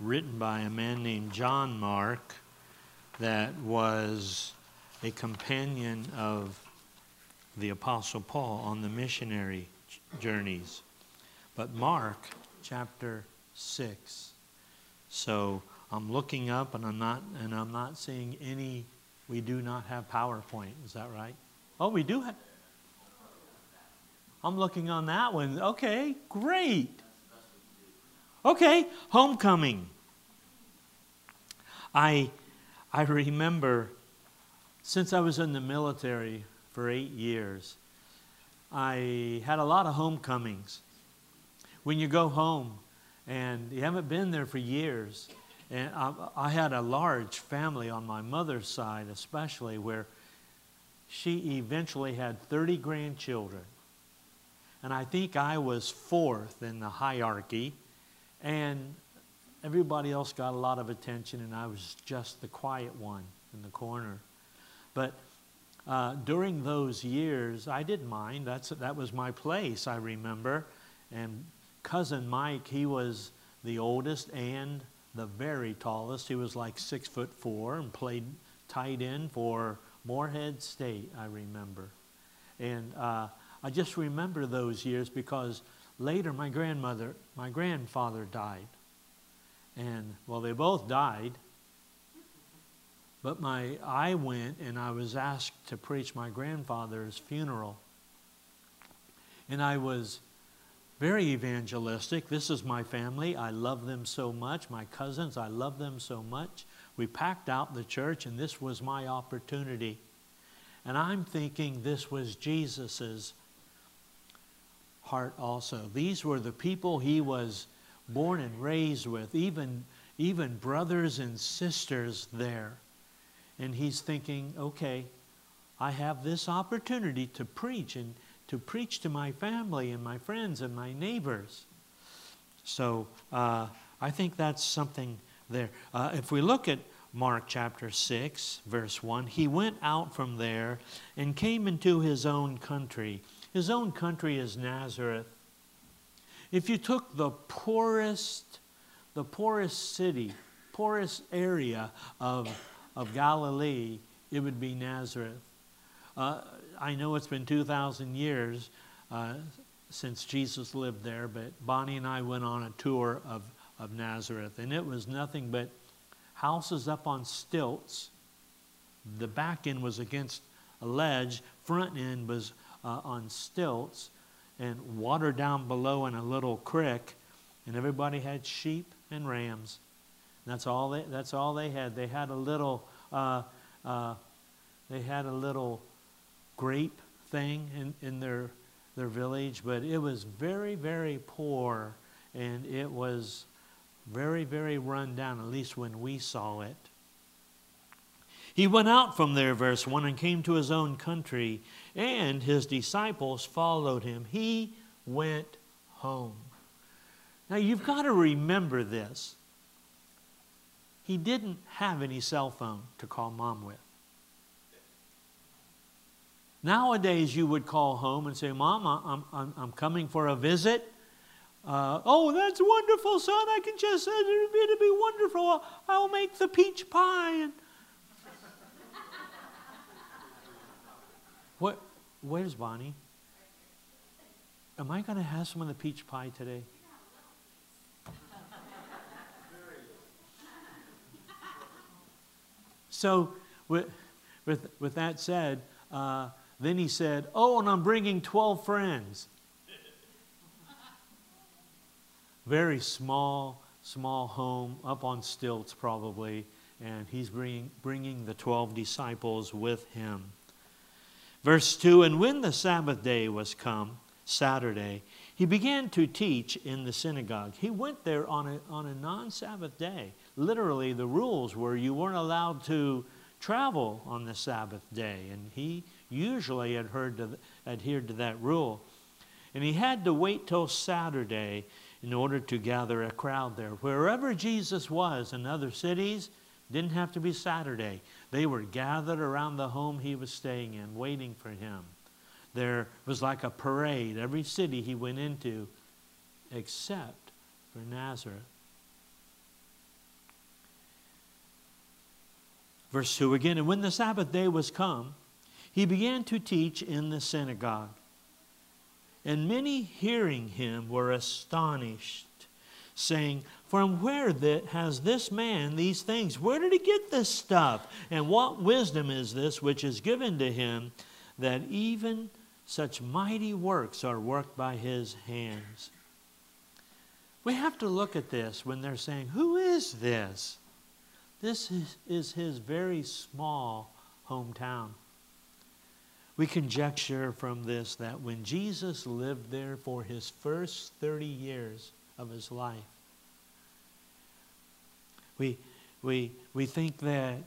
written by a man named John Mark that was a companion of the Apostle Paul on the missionary journeys. But Mark chapter 6. So I'm looking up and I'm not and I'm not seeing any we do not have PowerPoint. Is that right? Oh, we do have I'm looking on that one. Okay, great. Okay, homecoming. I, I remember since I was in the military for eight years, I had a lot of homecomings. When you go home and you haven't been there for years, and I, I had a large family on my mother's side, especially, where she eventually had 30 grandchildren. And I think I was fourth in the hierarchy. And everybody else got a lot of attention, and I was just the quiet one in the corner. But uh, during those years, I didn't mind. That's, that was my place, I remember. And cousin Mike, he was the oldest and the very tallest. He was like six foot four and played tight end for Morehead State, I remember. And uh, I just remember those years because later my grandmother, my grandfather died. And well, they both died. But my, I went and I was asked to preach my grandfather's funeral. And I was very evangelistic. This is my family. I love them so much. My cousins, I love them so much. We packed out the church, and this was my opportunity. And I'm thinking this was Jesus's heart also. These were the people he was born and raised with, even, even brothers and sisters there. And he's thinking, okay, I have this opportunity to preach and to preach to my family and my friends and my neighbors. So uh, I think that's something there. Uh, if we look at Mark chapter 6, verse 1, he went out from there and came into his own country his own country is Nazareth. If you took the poorest, the poorest city, poorest area of, of Galilee, it would be Nazareth. Uh, I know it's been 2,000 years uh, since Jesus lived there, but Bonnie and I went on a tour of, of Nazareth, and it was nothing but houses up on stilts. The back end was against a ledge, front end was uh, on stilts and water down below in a little creek, and everybody had sheep and rams. That's all they, that's all they had. They had a little, uh, uh, they had a little grape thing in, in their, their village, but it was very, very poor, and it was very, very run down, at least when we saw it. He went out from there, verse 1, and came to his own country, and his disciples followed him. He went home. Now you've got to remember this. He didn't have any cell phone to call mom with. Nowadays, you would call home and say, Mom, I'm, I'm, I'm coming for a visit. Uh, oh, that's wonderful, son. I can just be, it'll be wonderful. I'll make the peach pie. And what? Where's Bonnie? Am I going to have some of the peach pie today? So, with, with, with that said, uh, then he said, Oh, and I'm bringing 12 friends. Very small, small home, up on stilts probably, and he's bringing, bringing the 12 disciples with him. Verse 2 And when the Sabbath day was come, Saturday, he began to teach in the synagogue. He went there on a, on a non Sabbath day. Literally, the rules were you weren't allowed to travel on the Sabbath day, and he usually had heard to, adhered to that rule. And he had to wait till Saturday in order to gather a crowd there. Wherever Jesus was in other cities, didn't have to be Saturday. They were gathered around the home he was staying in, waiting for him. There was like a parade, every city he went into, except for Nazareth. Verse 2 again, and when the Sabbath day was come, he began to teach in the synagogue. And many hearing him were astonished saying, From where has this man these things? Where did he get this stuff? And what wisdom is this which is given to him that even such mighty works are worked by his hands? We have to look at this when they're saying, Who is this? This is, is his very small hometown. We conjecture from this that when Jesus lived there for his first 30 years of his life, we, we, we think that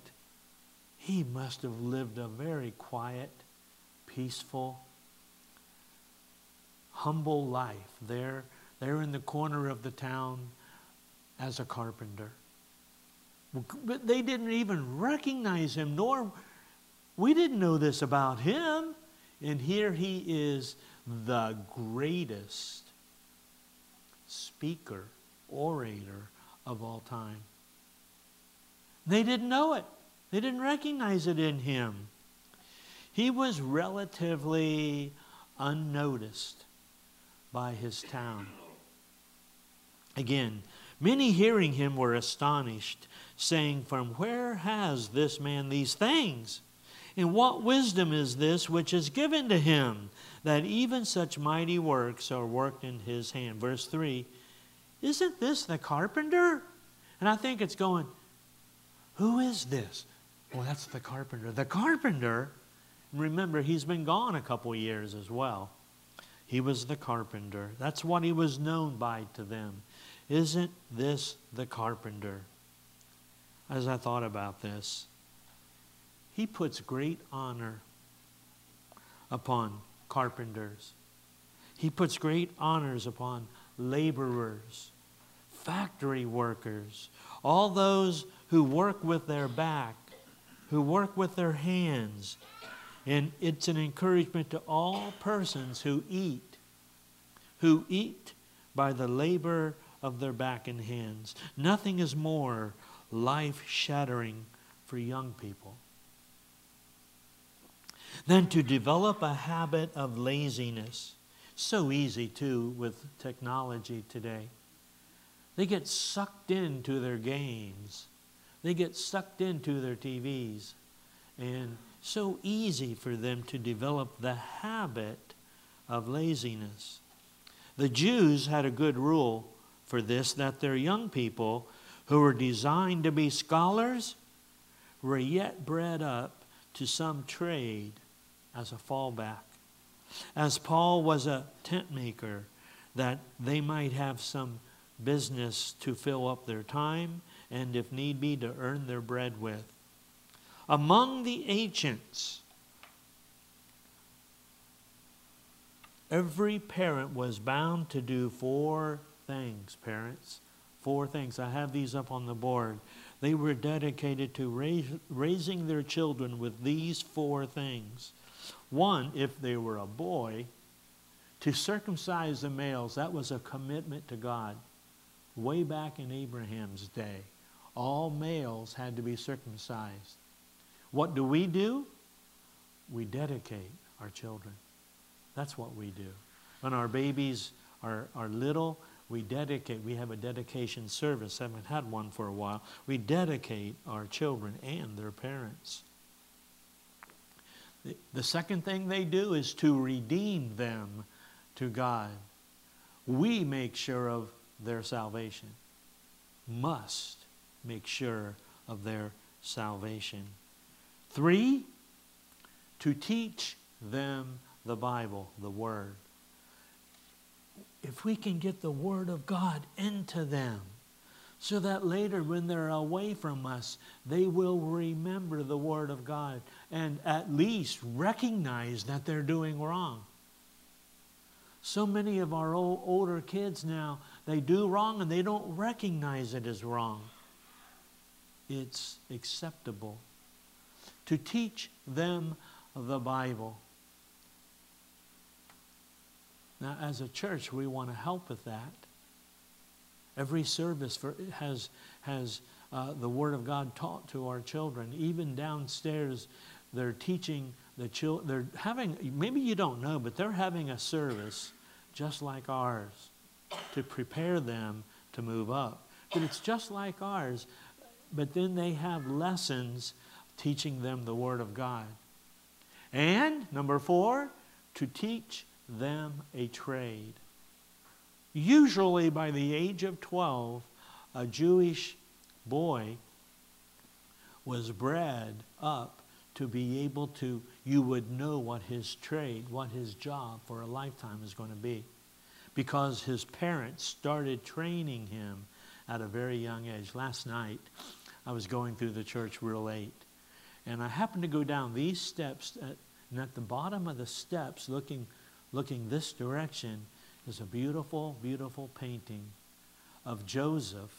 he must have lived a very quiet, peaceful, humble life there, there in the corner of the town as a carpenter. But they didn't even recognize him, nor we didn't know this about him. And here he is, the greatest speaker, orator of all time. They didn't know it, they didn't recognize it in him. He was relatively unnoticed by his town. Again, many hearing him were astonished saying, From where has this man these things? And what wisdom is this which is given to him, that even such mighty works are worked in his hand? Verse 3 Isn't this the carpenter? And I think it's going, Who is this? Well, that's the carpenter. The carpenter, remember, he's been gone a couple years as well. He was the carpenter. That's what he was known by to them. Isn't this the carpenter? as I thought about this. He puts great honor upon carpenters. He puts great honors upon laborers, factory workers, all those who work with their back, who work with their hands. And it's an encouragement to all persons who eat, who eat by the labor of their back and hands. Nothing is more life shattering for young people. than to develop a habit of laziness. So easy, too, with technology today. They get sucked into their games, they get sucked into their TVs. And so easy for them to develop the habit of laziness. The Jews had a good rule for this that their young people who were designed to be scholars were yet bred up to some trade as a fallback. As Paul was a tent maker, that they might have some business to fill up their time and, if need be, to earn their bread with. Among the ancients, every parent was bound to do four things, parents. Four things. I have these up on the board. They were dedicated to raise, raising their children with these four things. One, if they were a boy, to circumcise the males, that was a commitment to God. Way back in Abraham's day, all males had to be circumcised. What do we do? We dedicate our children. That's what we do. When our babies are, are little, we dedicate, we have a dedication service, I haven't had one for a while. We dedicate our children and their parents. The, the second thing they do is to redeem them to God. We make sure of their salvation. Must make sure of their salvation. Three, to teach them the Bible, the Word if we can get the Word of God into them, so that later when they're away from us, they will remember the Word of God and at least recognize that they're doing wrong. So many of our old, older kids now, they do wrong and they don't recognize it as wrong. It's acceptable to teach them the Bible. Now, as a church, we want to help with that. Every service for, has, has uh, the Word of God taught to our children. Even downstairs, they're teaching the children, they're having, maybe you don't know, but they're having a service just like ours to prepare them to move up. But it's just like ours, but then they have lessons teaching them the Word of God. And number four, to teach them a trade. Usually by the age of 12, a Jewish boy was bred up to be able to, you would know what his trade, what his job for a lifetime is going to be. Because his parents started training him at a very young age. Last night, I was going through the church real late, and I happened to go down these steps, at, and at the bottom of the steps, looking, looking this direction, is a beautiful, beautiful painting of Joseph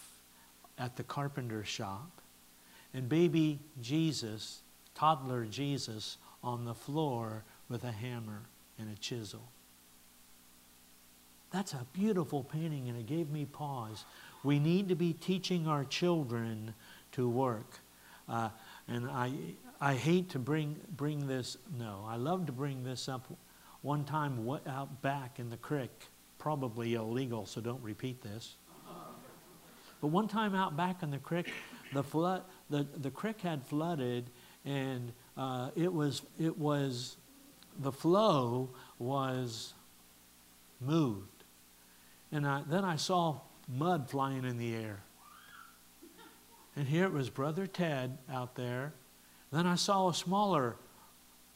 at the carpenter shop, and baby Jesus, toddler Jesus, on the floor with a hammer and a chisel. That's a beautiful painting, and it gave me pause. We need to be teaching our children to work. Uh, and I, I hate to bring, bring this, no, I love to bring this up. One time out back in the creek, probably illegal, so don't repeat this. But one time out back in the creek, the, flood, the, the creek had flooded, and uh, it was, it was, the flow was moved. And I, then I saw mud flying in the air. And here it was Brother Ted out there. Then I saw a smaller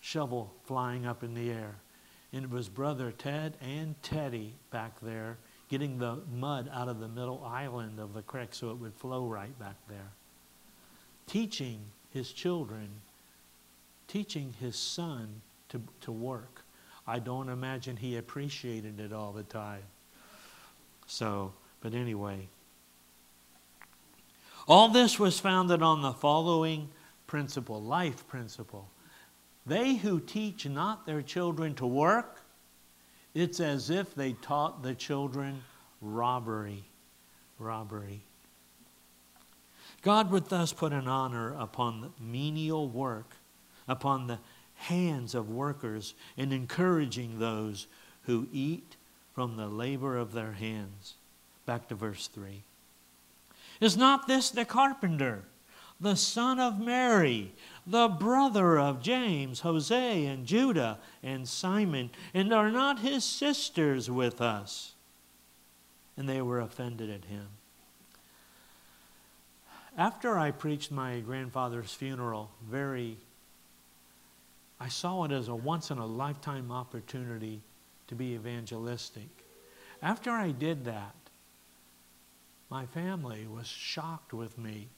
shovel flying up in the air. And it was Brother Ted and Teddy back there getting the mud out of the middle island of the creek so it would flow right back there. Teaching his children, teaching his son to, to work. I don't imagine he appreciated it all the time. So, but anyway. All this was founded on the following principle, life principle. They who teach not their children to work, it's as if they taught the children robbery. Robbery. God would thus put an honor upon menial work, upon the hands of workers, in encouraging those who eat from the labor of their hands. Back to verse 3. Is not this the carpenter, the son of Mary, the brother of James, Jose, and Judah, and Simon? And are not his sisters with us? And they were offended at him. After I preached my grandfather's funeral, very I saw it as a once in a lifetime opportunity to be evangelistic. After I did that, my family was shocked with me.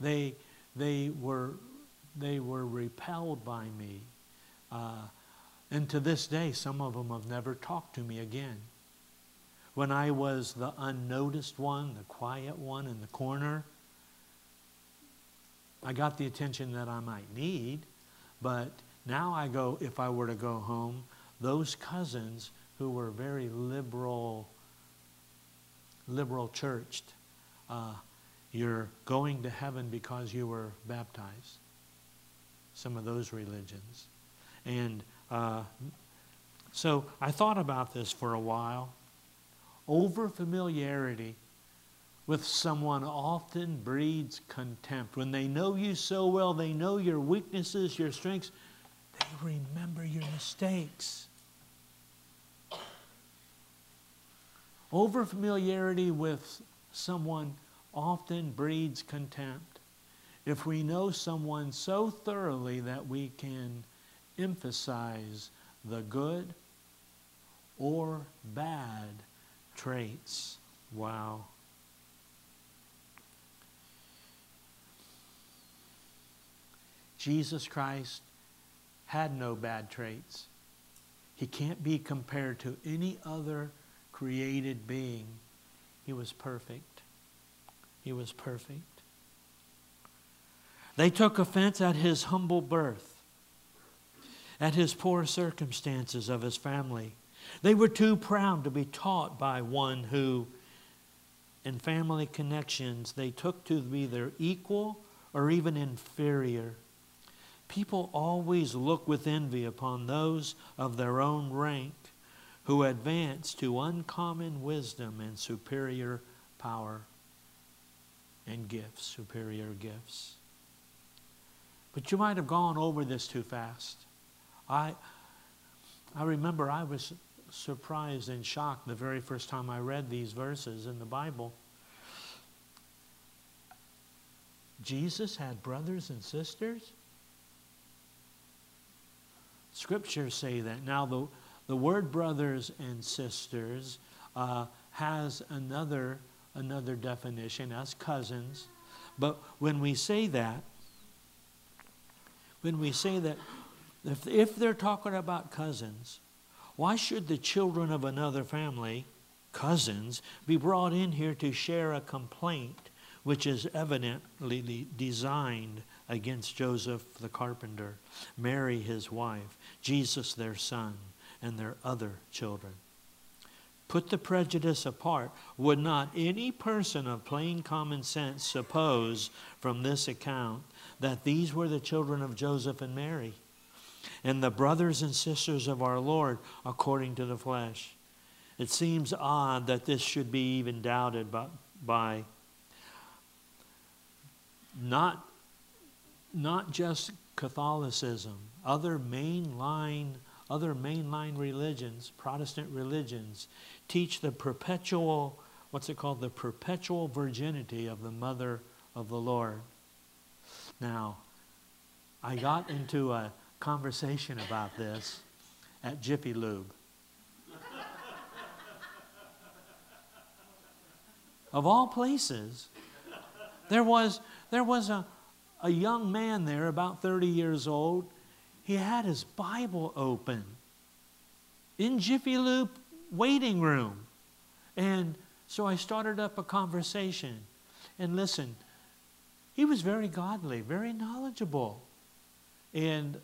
They, they, were, they were repelled by me. Uh, and to this day, some of them have never talked to me again. When I was the unnoticed one, the quiet one in the corner, I got the attention that I might need, but now I go, if I were to go home, those cousins who were very liberal, liberal churched, uh, you're going to heaven because you were baptized. Some of those religions. And uh, so I thought about this for a while. Over familiarity with someone often breeds contempt. When they know you so well, they know your weaknesses, your strengths, remember your mistakes. Overfamiliarity with someone often breeds contempt. If we know someone so thoroughly that we can emphasize the good or bad traits. Wow. Jesus Christ had no bad traits. He can't be compared to any other created being. He was perfect. He was perfect. They took offense at his humble birth, at his poor circumstances of his family. They were too proud to be taught by one who in family connections they took to be their equal or even inferior. People always look with envy upon those of their own rank who advance to uncommon wisdom and superior power and gifts, superior gifts. But you might have gone over this too fast. I, I remember I was surprised and shocked the very first time I read these verses in the Bible. Jesus had brothers and sisters? Scriptures say that. Now, the, the word brothers and sisters uh, has another, another definition as cousins. But when we say that, when we say that, if, if they're talking about cousins, why should the children of another family, cousins, be brought in here to share a complaint which is evidently designed against Joseph the carpenter, Mary his wife, Jesus their son, and their other children? Put the prejudice apart. Would not any person of plain common sense suppose from this account that these were the children of Joseph and Mary? and the brothers and sisters of our Lord according to the flesh. It seems odd that this should be even doubted by, by not, not just Catholicism, other mainline, other mainline religions, Protestant religions, teach the perpetual, what's it called, the perpetual virginity of the mother of the Lord. Now, I got into a conversation about this at Jiffy Lube. of all places, there was, there was a, a young man there, about 30 years old. He had his Bible open in Jiffy Lube waiting room. And so I started up a conversation. And listen, he was very godly, very knowledgeable. And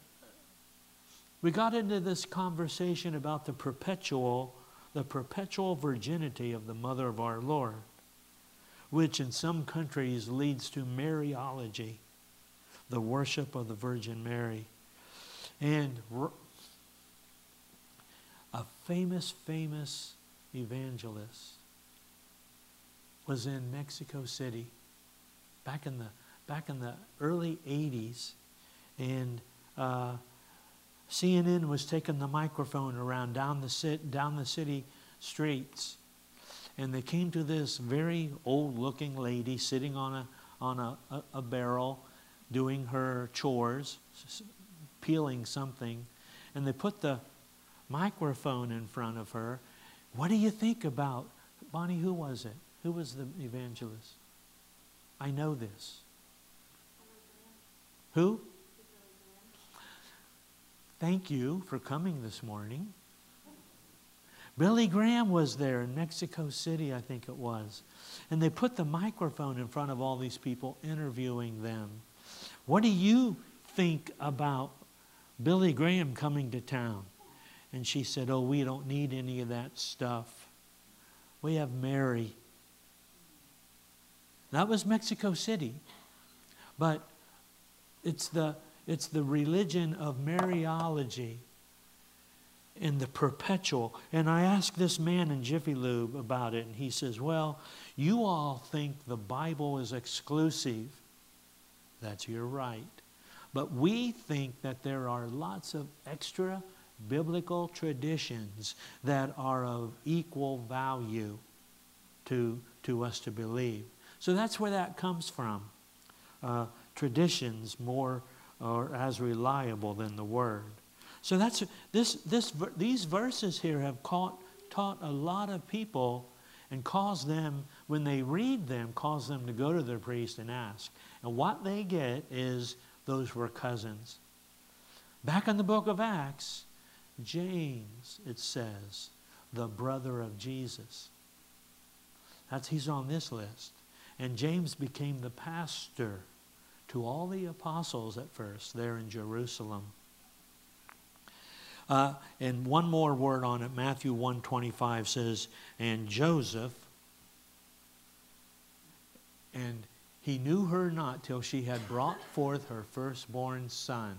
we got into this conversation about the perpetual, the perpetual virginity of the mother of our Lord, which in some countries leads to Mariology, the worship of the Virgin Mary. And a famous, famous evangelist was in Mexico City back in the back in the early 80s and uh, CNN was taking the microphone around down the, sit, down the city streets. And they came to this very old looking lady sitting on a, on a, a, a barrel doing her chores, peeling something. And they put the microphone in front of her. What do you think about, Bonnie, who was it? Who was the evangelist? I know this. Who? Thank you for coming this morning. Billy Graham was there in Mexico City, I think it was. And they put the microphone in front of all these people interviewing them. What do you think about Billy Graham coming to town? And she said, Oh, we don't need any of that stuff. We have Mary. That was Mexico City. But it's the it's the religion of Mariology and the perpetual. And I asked this man in Jiffy Lube about it, and he says, Well, you all think the Bible is exclusive. That's your right. But we think that there are lots of extra biblical traditions that are of equal value to, to us to believe. So that's where that comes from. Uh, traditions more or as reliable than the Word. So that's this, this, these verses here have caught, taught a lot of people and caused them, when they read them, cause them to go to their priest and ask. And what they get is those were cousins. Back in the book of Acts, James, it says, the brother of Jesus. That's he's on this list. And James became the pastor to all the apostles at first there in Jerusalem. Uh, and one more word on it matthew 1.25 says and joseph And he knew her not till she had brought forth her firstborn son.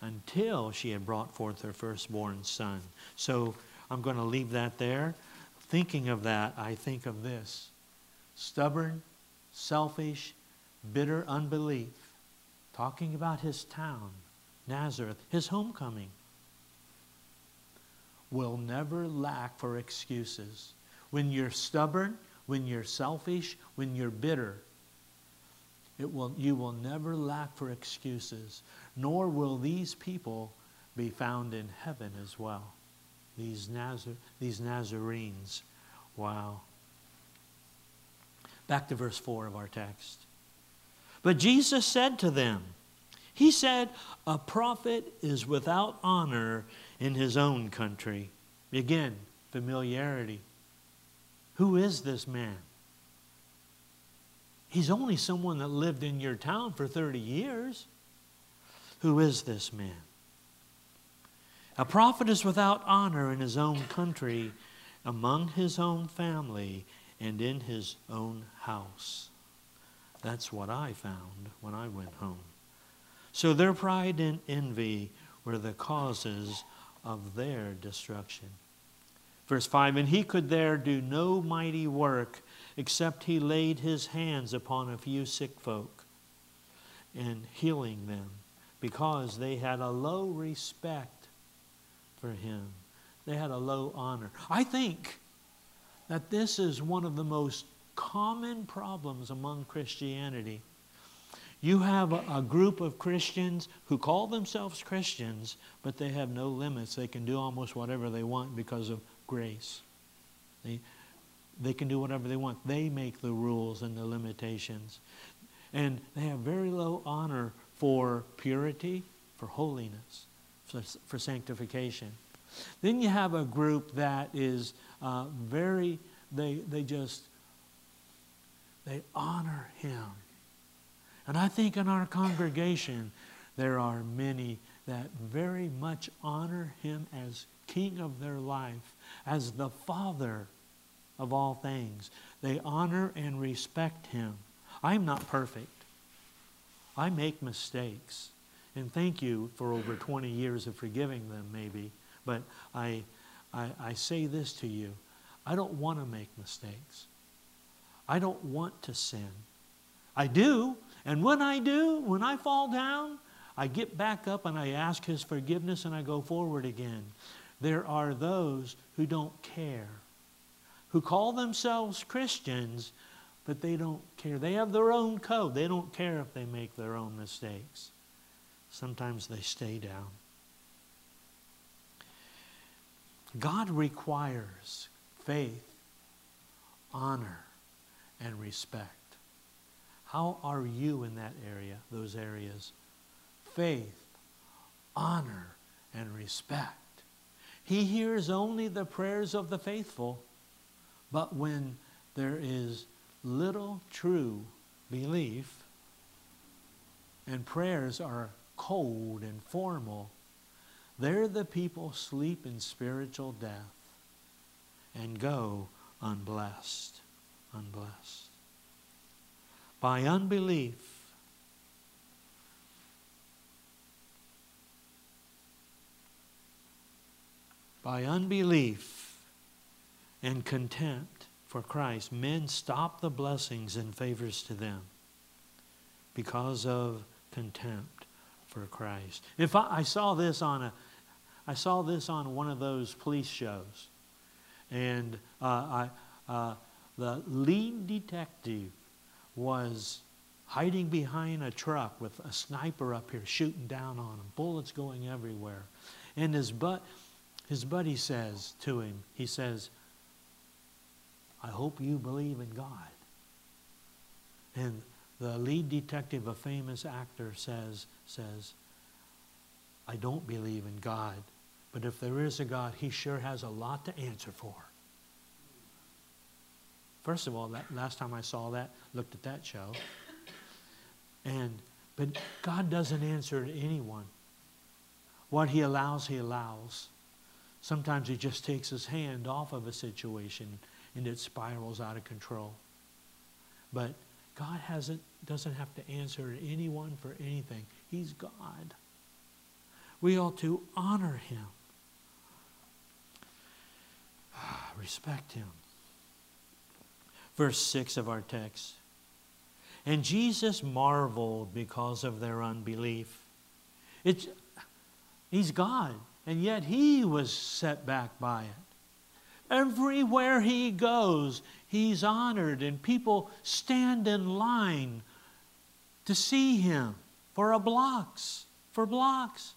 Until she had brought forth her firstborn son. So I'm going to leave that there. Thinking of that, I think of this stubborn, selfish, bitter unbelief, talking about his town, Nazareth, his homecoming, will never lack for excuses. When you're stubborn, when you're selfish, when you're bitter, it will, you will never lack for excuses, nor will these people be found in heaven as well. These, Nazar, these Nazarenes. Wow. Back to verse 4 of our text. But Jesus said to them, He said, A prophet is without honor in his own country. Again, familiarity. Who is this man? He's only someone that lived in your town for 30 years. Who is this man? A prophet is without honor in his own country, among his own family, and in his own house. That's what I found when I went home. So their pride and envy were the causes of their destruction. Verse 5 And he could there do no mighty work except he laid his hands upon a few sick folk and healing them because they had a low respect for him. They had a low honor. I think that this is one of the most common problems among Christianity. You have a, group of Christians who call themselves Christians, but they have no limits. They can do almost whatever they want because of grace. They, they can do whatever they want. They make the rules and the limitations. And they have very low honor for purity, for holiness, for, for sanctification. Then you have a group that is uh, very, they, they just, they honor him. And I think in our congregation, there are many that very much honor him as king of their life, as the father of all things. They honor and respect him. I'm not perfect. I make mistakes. And thank you for over 20 years of forgiving them, maybe. But I, I, I say this to you I don't want to make mistakes. I don't want to sin. I do. And when I do, when I fall down, I get back up and I ask His forgiveness and I go forward again. There are those who don't care, who call themselves Christians, but they don't care. They have their own code. They don't care if they make their own mistakes. Sometimes they stay down. God requires faith, honor, and respect. How are you in that area, those areas? Faith, honor, and respect. He hears only the prayers of the faithful, but when there is little true belief and prayers are cold and formal, there the people sleep in spiritual death and go unblessed. Unblessed. By unbelief, by unbelief and contempt for Christ, men stop the blessings and favors to them because of contempt for Christ. If I, I saw this on a I saw this on one of those police shows. And uh, I, uh, the lead detective was hiding behind a truck with a sniper up here shooting down on him, bullets going everywhere. And his, but, his buddy says to him, he says, I hope you believe in God. And the lead detective, a famous actor, says, says, I don't believe in God. But if there is a God, he sure has a lot to answer for. First of all, that last time I saw that, looked at that show. And but God doesn't answer to anyone. What he allows, he allows. Sometimes he just takes his hand off of a situation and it spirals out of control. But God hasn't, doesn't have to answer anyone for anything. He's God. We ought to honor him, respect him. Verse 6 of our text. And Jesus marveled because of their unbelief. It's, he's God, and yet he was set back by it. Everywhere he goes, he's honored, and people stand in line to see him for a blocks, for blocks.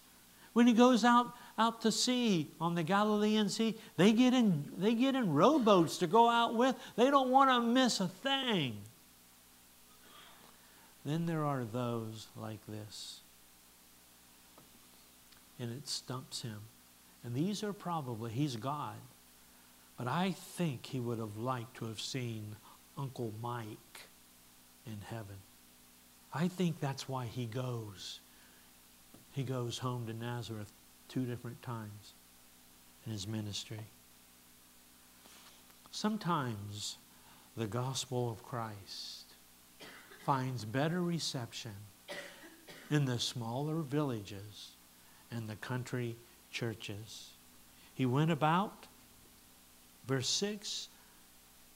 When he goes out, out to sea on the Galilean Sea, they get in they get in rowboats to go out with. They don't want to miss a thing. Then there are those like this. And it stumps him. And these are probably, he's God. But I think he would have liked to have seen Uncle Mike in heaven. I think that's why he goes. He goes home to Nazareth two different times in his ministry. Sometimes the gospel of Christ finds better reception in the smaller villages and the country churches. He went about Verse 6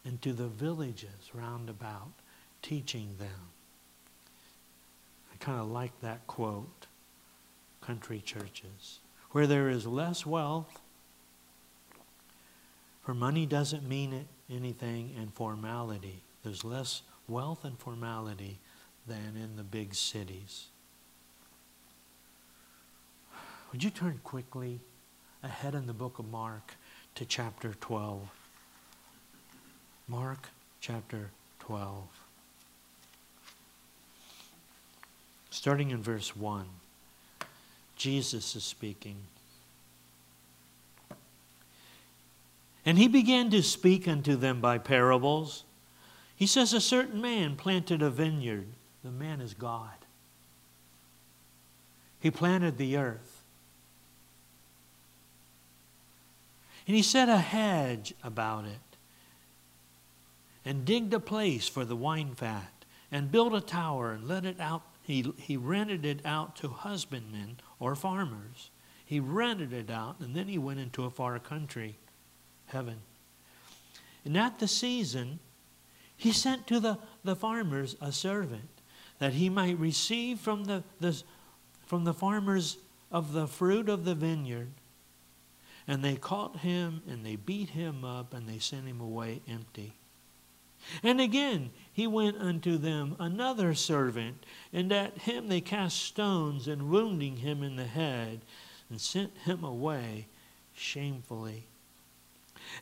into the villages round about, teaching them. I kind of like that quote country churches. Where there is less wealth, for money doesn't mean anything, and formality. There's less wealth and formality than in the big cities. Would you turn quickly ahead in the book of Mark to chapter 12. Mark chapter 12. Starting in verse 1, Jesus is speaking. And he began to speak unto them by parables. He says, A certain man planted a vineyard. The man is God. He planted the earth. And he set a hedge about it, and digged a place for the wine fat, and built a tower, and let it out. He, he rented it out to husbandmen or farmers. He rented it out, and then he went into a far country, heaven. And at the season, he sent to the, the farmers a servant that he might receive from the, the, from the farmers of the fruit of the vineyard and they caught him and they beat him up and they sent him away empty. And again he went unto them another servant, and at him they cast stones and wounding him in the head and sent him away shamefully.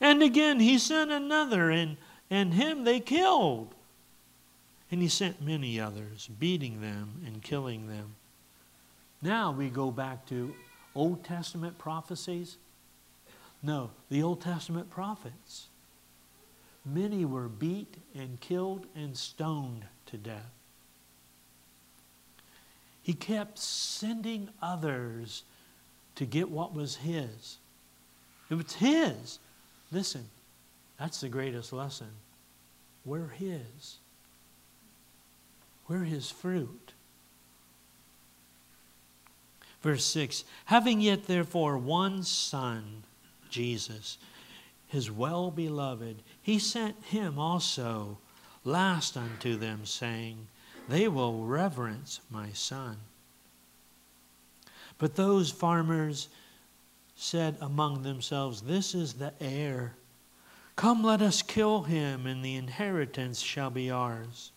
And again he sent another, and, and him they killed. And he sent many others, beating them and killing them. Now we go back to Old Testament prophecies. No, the Old Testament prophets. Many were beat and killed and stoned to death. He kept sending others to get what was his. It was his. Listen, that's the greatest lesson. We're his. We're his fruit. Verse 6 Having yet therefore one son, Jesus, his well beloved, he sent him also last unto them, saying, They will reverence my son. But those farmers said among themselves, This is the heir. Come, let us kill him, and the inheritance shall be ours.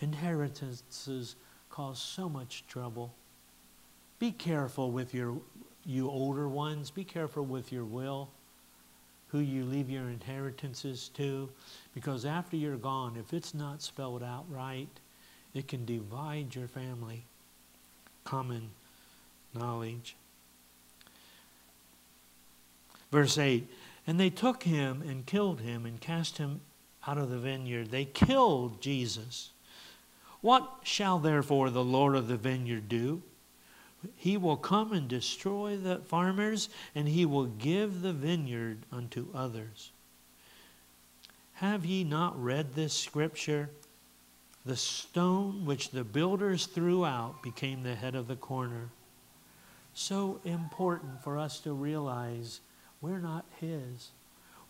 Inheritances cause so much trouble. Be careful with your you older ones, be careful with your will, who you leave your inheritances to, because after you're gone, if it's not spelled out right, it can divide your family. Common knowledge. Verse 8 And they took him and killed him and cast him out of the vineyard. They killed Jesus. What shall therefore the Lord of the vineyard do? He will come and destroy the farmers, and he will give the vineyard unto others. Have ye not read this scripture? The stone which the builders threw out became the head of the corner. So important for us to realize we're not His.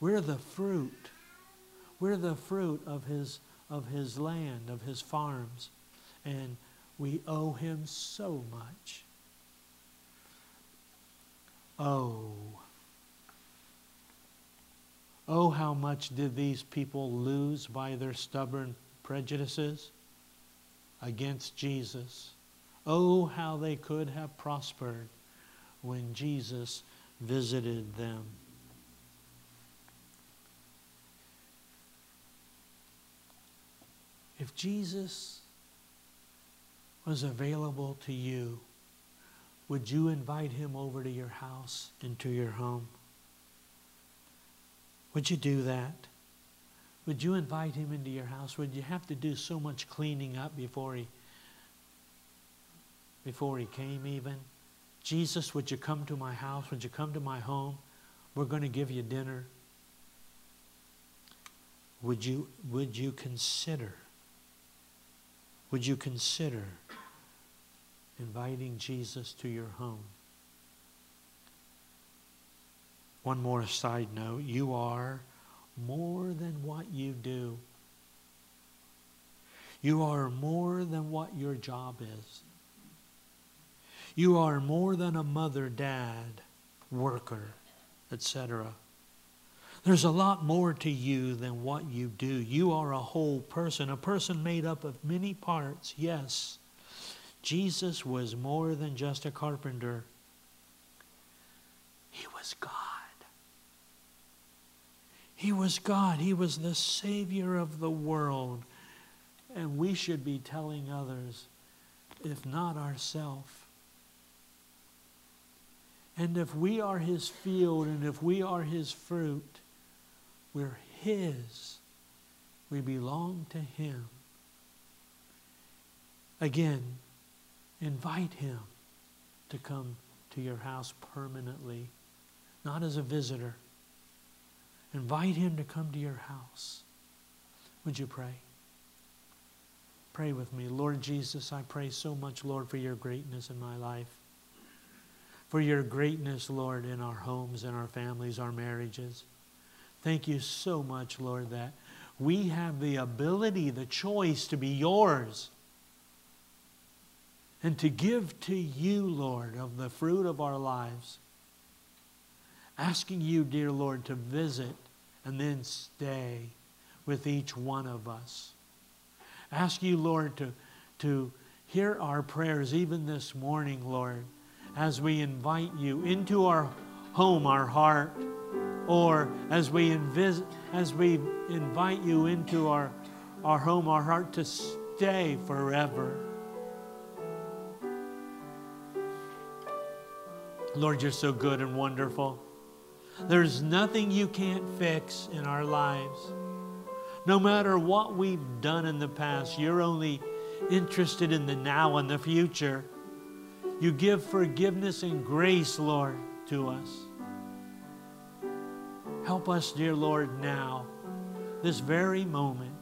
We're the fruit. We're the fruit of His, of his land, of His farms. And we owe Him so much. Oh. Oh, how much did these people lose by their stubborn prejudices against Jesus? Oh, how they could have prospered when Jesus visited them. If Jesus was available to you, would you invite him over to your house, into your home? Would you do that? Would you invite him into your house? Would you have to do so much cleaning up before he before he came even? Jesus, would you come to my house? Would you come to my home? We're going to give you dinner. Would you would you consider would you consider inviting Jesus to your home? One more side note you are more than what you do. You are more than what your job is. You are more than a mother, dad, worker, etc. There's a lot more to you than what you do. You are a whole person, a person made up of many parts, yes. Jesus was more than just a carpenter, he was God. He was God. He was the Savior of the world. And we should be telling others, if not ourselves. And if we are His field and if we are His fruit, we're His. We belong to Him. Again, invite Him to come to your house permanently, not as a visitor. Invite him to come to your house. Would you pray? Pray with me. Lord Jesus, I pray so much, Lord, for your greatness in my life. For your greatness, Lord, in our homes, in our families, our marriages. Thank you so much, Lord, that we have the ability, the choice to be yours and to give to you, Lord, of the fruit of our lives asking you, dear Lord, to visit and then stay with each one of us. Ask you, Lord, to, to hear our prayers even this morning, Lord, as we invite you into our home, our heart, or as we, invis- as we invite you into our, our home, our heart, to stay forever. Lord, you're so good and wonderful. There's nothing you can't fix in our lives. No matter what we've done in the past, you're only interested in the now and the future. You give forgiveness and grace, Lord, to us. Help us, dear Lord, now, this very moment,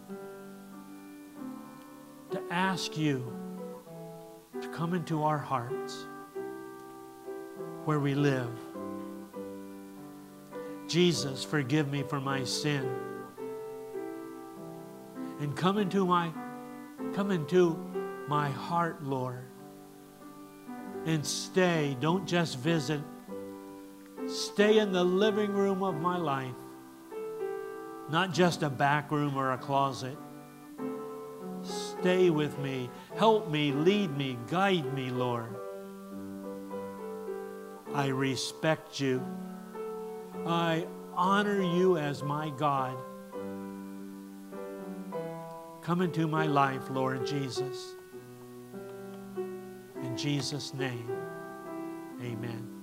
to ask you to come into our hearts where we live Jesus, forgive me for my sin. And come into my come into my heart, Lord. And stay, don't just visit. Stay in the living room of my life. Not just a back room or a closet. Stay with me. Help me, lead me, guide me, Lord. I respect you. I honor you as my God. Come into my life, Lord Jesus. In Jesus' name, amen.